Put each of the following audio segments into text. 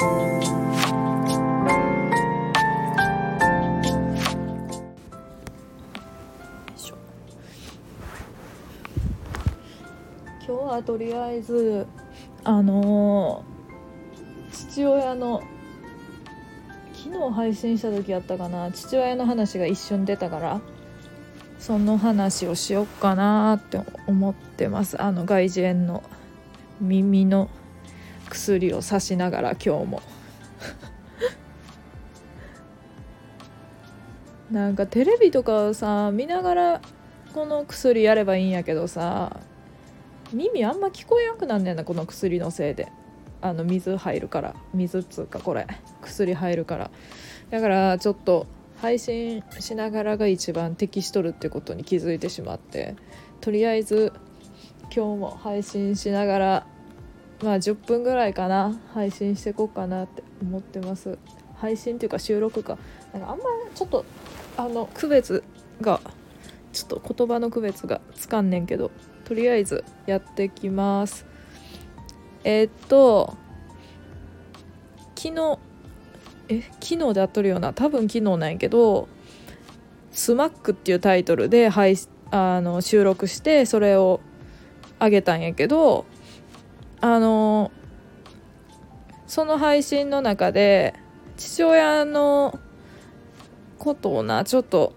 今日はとりあえずあのー父親の昨日配信した時やったかな。父親の話が一瞬出たからその話をしよっかなって思ってます。あの外耳炎の耳の薬をさしながら今日も。なんかテレビとかをさ見ながらこの薬やればいいんやけどさ耳あんま聞こえなくなんねんなこの薬のせいで。あの水入るから。水っつうかこれ。薬入るから。だからちょっと配信しながらが一番適しとるってことに気づいてしまって。とりあえず今日も配信しながらまあ10分ぐらいかな配信していこうかなって思ってます。配信っていうか収録か。なんかあんまちょっとあの区別がちょっと言葉の区別がつかんねんけどとりあえずやってきます。えーっと昨日え昨日であっとるような多分昨日なんやけど「スマックっていうタイトルで配あの収録してそれをあげたんやけどあのその配信の中で父親のことをなちょっと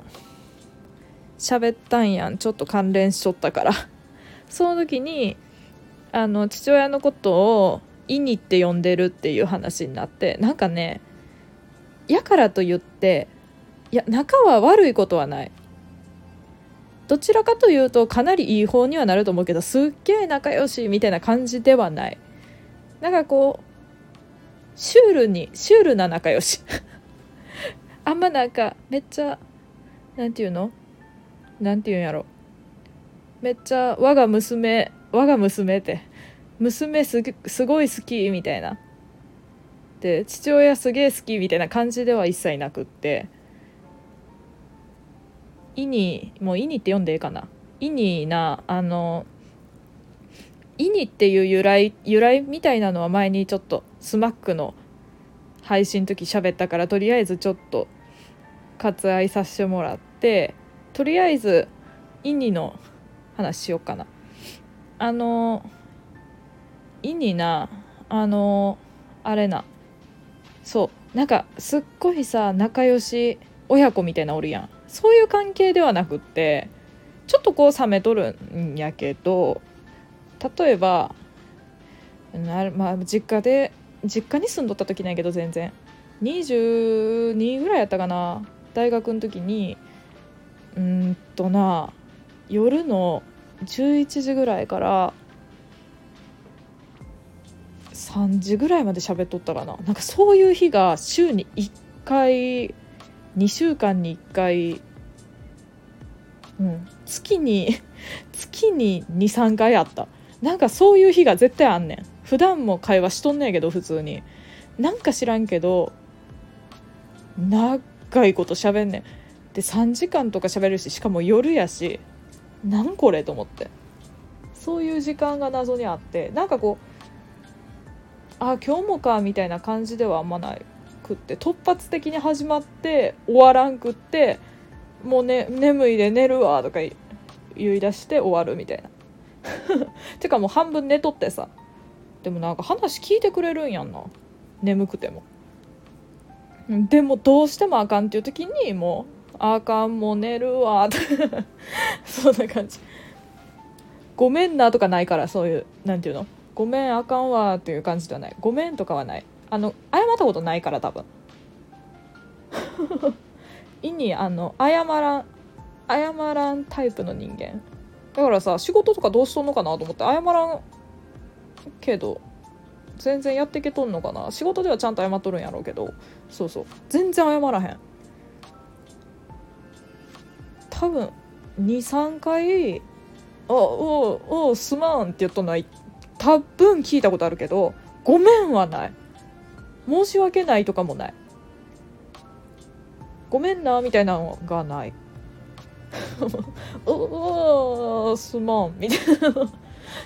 喋ったんやんちょっと関連しとったから。その時にあの父親のことを「イニ」って呼んでるっていう話になってなんかねやからと言っていや仲は悪いことはない。どちらかというとかなりいい方にはなると思うけどすっげえ仲良しみたいな感じではない。なんかこうシュールにシュールな仲良し。あんまなんかめっちゃなんていうの？なんていうんやろ。めっちゃ我が娘我が娘って。娘すすごい好きみたいな。で父親すげえ好きみたいな感じでは一切なくって。イニもうイニって読んでいいかな。イニなあのイニっていう由来由来みたいなのは前にちょっとスマックの配信の時喋ったからとりあえずちょっと割愛させてもらってとりあえずイニの話しようかな。あのイニなあのあれな。そう。なんかすっごいさ仲良し親子みたいなおるやん。そういう関係ではなくってちょっとこう冷めとるんやけど例えばまあ実家で実家に住んどった時なんやけど全然。22ぐらいやったかな。大学の時にうんとな夜の11時ぐらいから3時ぐらいまで喋っとったかな。なんかそういう日が週に1回2週間に1回、うん、月に 月に23回あった。なんかそういう日が絶対あんねん。普段も会話しとんねんけど普通に。なんか知らんけど長いこと喋んねん。で3時間とか喋るししかも夜やしなんこれと思って。そういう時間が謎にあって。なんかこうあ今日もかみたいな感じではあんまない。くって突発的に始まって終わらんくってもうね眠いで寝るわとか言い出して終わるみたいな。てかもう半分寝とってさ。でもなんか話聞いてくれるんやんな。眠くても。でもどうしてもあかんっていう時にもうあかんもう寝るわ。っ てそんな感じ。ごめんなとかないからそういうなんていうの？ごめんあかんわっていう感じではない。ごめんとかはない。あの謝ったことないから多分。意にあの謝らん謝らんタイプの人間。だからさ仕事とかどうしとんのかなと思って謝らんけど全然やってけとんのかな。仕事ではちゃんと謝っとるんやろうけどそうそう。全然謝らへん。多分23回「あおおおすまん」って言っとんのは多分聞いたことあるけど「ごめん」はない申し訳ないとかもない。ごめんなみたいなのがない。おおすまんみたいな。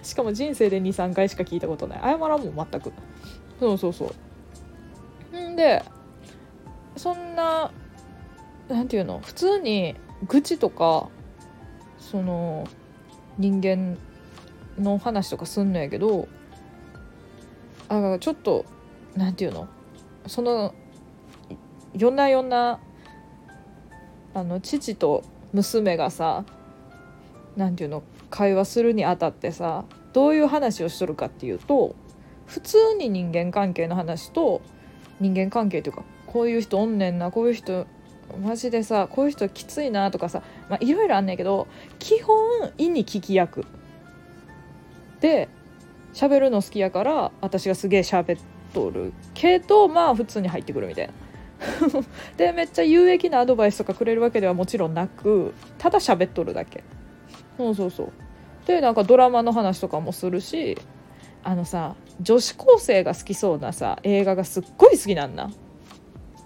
しかも人生で23回しか聞いたことない。謝らんもん全く。そうそうそう。んでそんななんていうの？普通に愚痴とかその人間の話とかすんのやけどあちょっとなんていうの？その夜な夜なあの父と娘がさなんていうの？会話するにあたってさどういう話をしとるかっていうと普通に人間関係の話と人間関係というかこういう人おんねんなこういう人マジでさこういう人きついなとかさまあいろいろあんねんけど基本意に聞き役。で喋るの好きやから私がすげえ喋ってとる。けどまあ普通に入ってくるみたいな。でめっちゃ有益なアドバイスとかくれるわけではもちろんなくただ喋っとるだけ。そうそうそう。でなんかドラマの話とかもするしあのさ女子高生が好きそうなさ映画がすっごい好きなんだ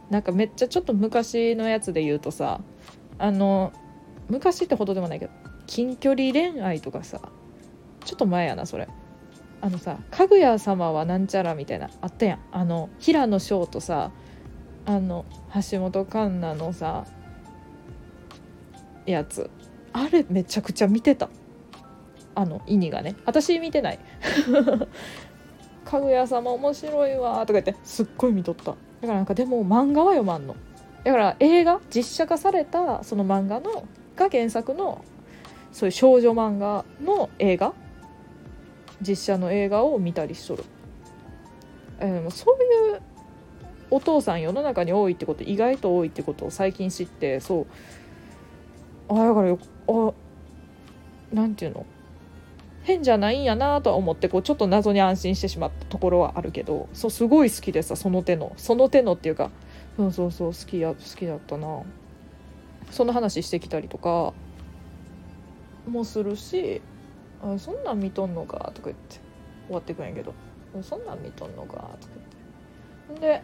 なんかめっちゃちょっと昔のやつで言うとさあの昔ってほどでもないけど近距離恋愛とかさちょっと前やなそれ。あのさ「かぐや様はなんちゃら」みたいなあったやん。あの平野翔とさあの橋本環奈のさやつ。あれめちゃくちゃ見てた。あの意味がね。私見てない「かぐや様面白いわ」とか言ってすっごい見とった。だからなんかでも漫画は読まんの。だから映画実写化されたその漫画のが原作のそういう少女漫画の映画実写の映画を見たりしとる、えー、そういうお父さん世の中に多いってこと意外と多いってことを最近知ってそう。あだからよあなんていうの？変じゃないんやなとは思ってこうちょっと謎に安心してしまったところはあるけどそうすごい好きでさその手のその手のっていうかそうそうそう好きや好きだったな。その話してきたりとかもするし「そんなん見とんのか」とか言って終わってくんやけど「そんなん見とんのか」とか言って。で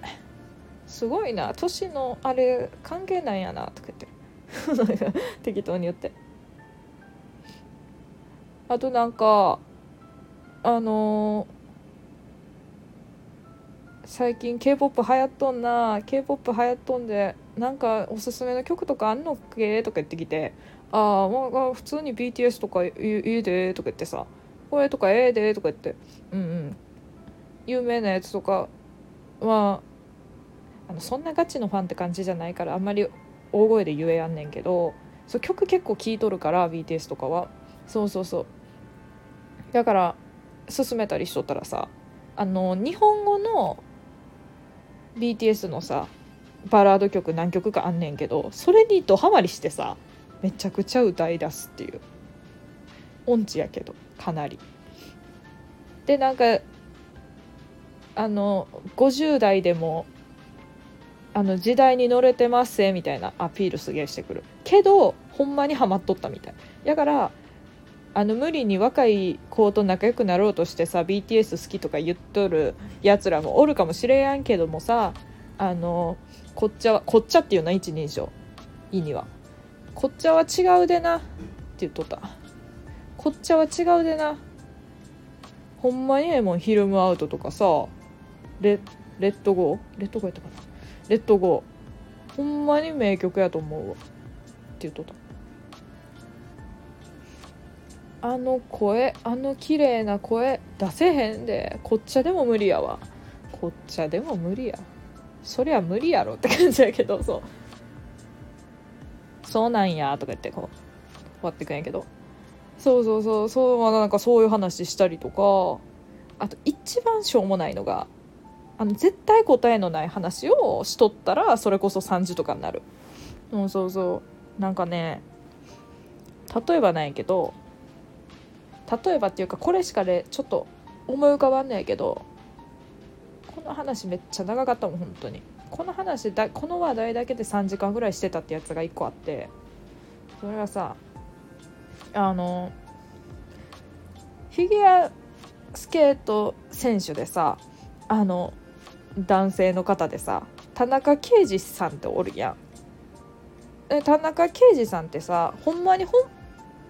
すごいな年のあれ関係ないやなとか言って。適当に言って。あとなんかあのー、最近 k p o p 流行っとんな k p o p 流行っとんでなんかおすすめの曲とかあんのっけとか言ってきて。ああまあ普通に BTS とかいいでとか言ってさこれとかええでとか言って。うんうん。有名なやつとかまああのそんなガチのファンって感じじゃないからあんまり大声で言えやんねんけどそう曲結構聴いとるから BTS とかは。そうそうそう。だから勧めたりしとったらさあの日本語の BTS のさバラード曲何曲かあんねんけどそれにドハマりしてさめちゃくちゃ歌い出すっていう。音痴やけどかなり。でなんかあの50代でもあの時代に乗れてますみたいなアピールすげえしてくる。けどほんまにハマっとったみたい。だからあの無理に若い子と仲良くなろうとしてさ BTS 好きとか言っとるやつらもおるかもしれやんけどもさあのこっちゃはこっちゃっていうな一人称。意には。こっちゃは違うでなって言っとった。こっちゃは違うでな。ほんまにええもんヒルムアウトとかさ。レレッドゴー？レッドゴーやったかな？レッドゴー。ほんまに名曲やと思うわ。って言っとった。あの声あの綺麗な声出せへんで。こっちゃでも無理やわ。こっちゃでも無理や。そりゃ無理やろって感じやけどそう。そうなんやとか言ってこう終わってくんやけど。そうそうそうそうまあなんかそういう話したりとか。あと一番しょうもないのがあの絶対答えのない話をしとったらそれこそ3時とかになる。うんそうそう。なんかね例えばないけど例えばっていうかこれしかでちょっと思い浮かばんないけどこの話めっちゃ長かったもん本当に。この話だこの話題だけで3時間ぐらいしてたってやつが1個あってそれはさあのフィギュアスケート選手でさあの男性の方でさ田中圭司さんっておるやん。田中圭司さんってさほんまに本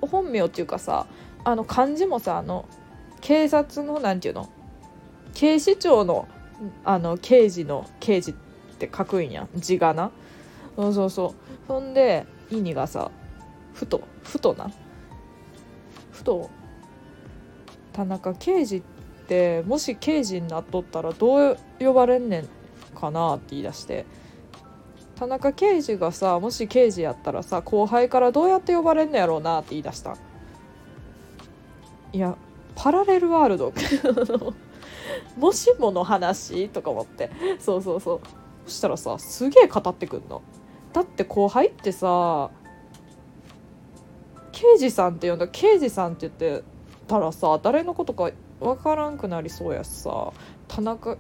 本名っていうかさあの漢字もさあの警察のなんていうの警視庁のあの刑事の刑事って書くんや。字がな。そうそうそう。ほんでイニがさふとふとな。ふと田中刑事ってもし刑事になっとったらどう呼ばれんねんかなって言い出して。田中刑事がさもし刑事やったらさ後輩からどうやって呼ばれんのやろうなって言い出したいやパラレルワールド。もしもの話？とか思って。そうそうそう。そしたらさすげえ語ってくんの。だって後輩ってさ刑事さんって呼んだ刑事さんって言ってたらさ誰のことか分からんくなりそうやしさ田中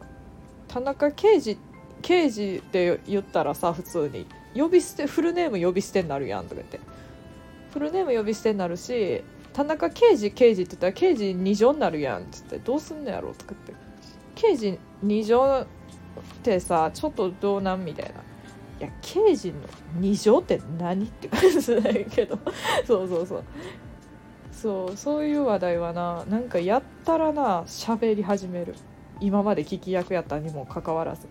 田中刑事刑事って言ったらさ普通に呼び捨てフルネーム呼び捨てになるやんとか言って。フルネーム呼び捨てになるし田中刑事刑事って言ったら刑事2乗になるやんっつってどうすんのやろとか言って。刑事2乗ってさちょっとどうなんみたいな。いや刑事の2乗って何って感じだけど。そうそうそう。そうそういう話題はななんかやったらな喋り始める。今まで聞き役やったにもかかわらず。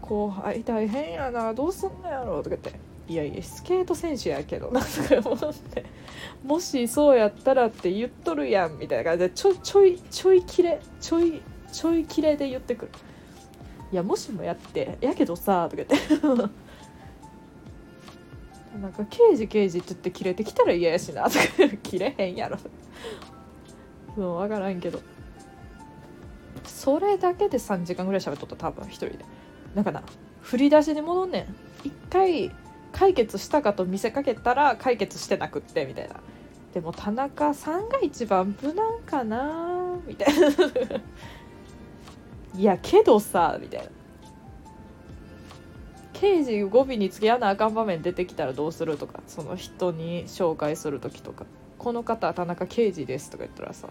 後輩大変やなどうすんのやろとか言って。いやいやスケート選手やけどなとか思って。もしそうやったらって言っとるやんみたいな感じでちょちょいちょいきれちょいちょいきれで言ってくる。いやもしもやってやけどさとか言って。なんか刑事刑事って言って切れてきたら嫌やしなとか切れへんやろ。そう分からんけど。それだけで3時間ぐらい喋っとった多分一人で。なんかな振り出しに戻んねん。一回解決したかと見せかけたら解決してなくってみたいな。でも田中さんが一番無難かなみたいな。いやけどさみたいな。刑事語尾につけやなあかん場面出てきたらどうするとかその人に紹介する時とか「この方田中刑事です」とか言ったらさ。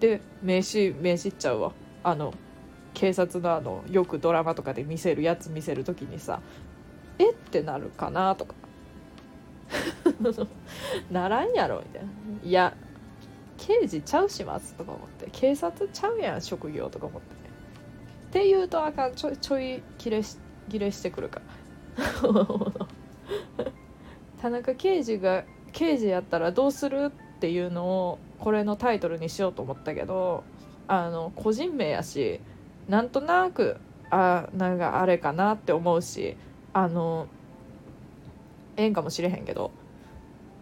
で名刺名刺っちゃうわ。あの警察のあのよくドラマとかで見せるやつ見せる時にさ「えっ?」てなるかなとか。ならんやろみたいな「いや刑事ちゃうします」とか思って「警察ちゃうやん職業」とか思って。って言うとあかんちょちょい切れし切れしてくるか。田中刑事が刑事やったらどうするっていうのをこれのタイトルにしようと思ったけどあの個人名やしなんとなくあなんかあれかなって思うしあのええんかもしれへんけど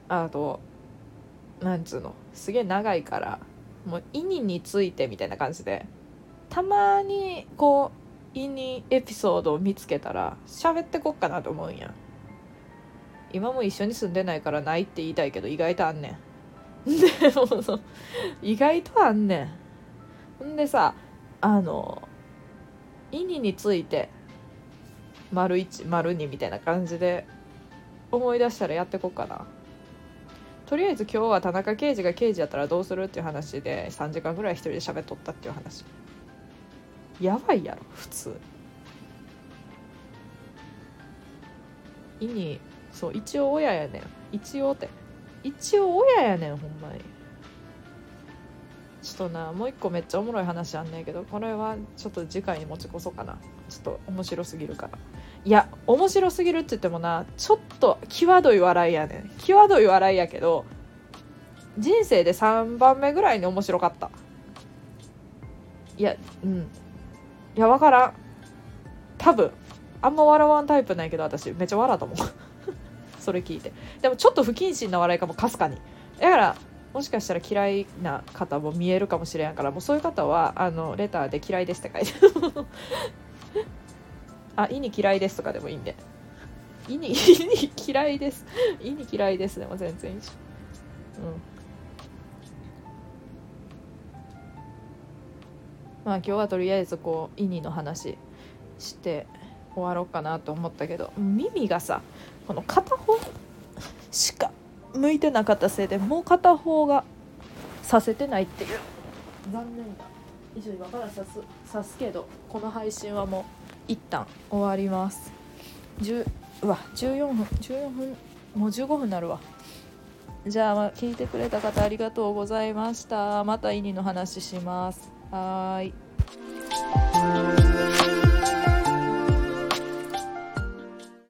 あとなんつうのすげえ長いからもう意味についてみたいな感じでたまにこう意にエピソードを見つけたら喋ってこっかなと思うんや。今も一緒に住んでないからないって言いたいけど意外とあんねん。でもそ意外とあんねん。んでさあの意味について丸1丸2みたいな感じで思い出したらやってこっかな。とりあえず今日は田中刑事が刑事やったらどうするっていう話で3時間ぐらい一人で喋っとったっていう話。やばいやろ普通。意にそう一応親やねん。一応って。一応親やねんほんまに。ちょっとなもう一個めっちゃおもろい話あんねんけどこれはちょっと次回に持ち越そうかな。ちょっと面白すぎるから。いや面白すぎるって言ってもなちょっと際どい笑いやねん。際どい笑いやけど人生で3番目ぐらいに面白かった。いやうん。いや分からん。多分。あんま笑わんタイプないけど私。めっちゃ笑ったもんそれ聞いて。でもちょっと不謹慎な笑いかもかすかに。だからもしかしたら嫌いな方も見えるかもしれんからもうそういう方はあのレターで嫌いですって書いてあ、意に嫌いですとかでもいいんで。意に、意に嫌いです。意に嫌いですでも全然いいし。うん。まあ今日はとりあえずこう、意にの話して終わろうかなと思ったけど、耳がさ、この片方しか向いてなかったせいでもう片方がさせてないっていう。残念。だ以上今からさすさすけどこの配信はもう一旦終わります。10うわ14分14分もう15分になるわ。じゃあ聞いてくれた方ありがとうございました。またイニの話します。はーい。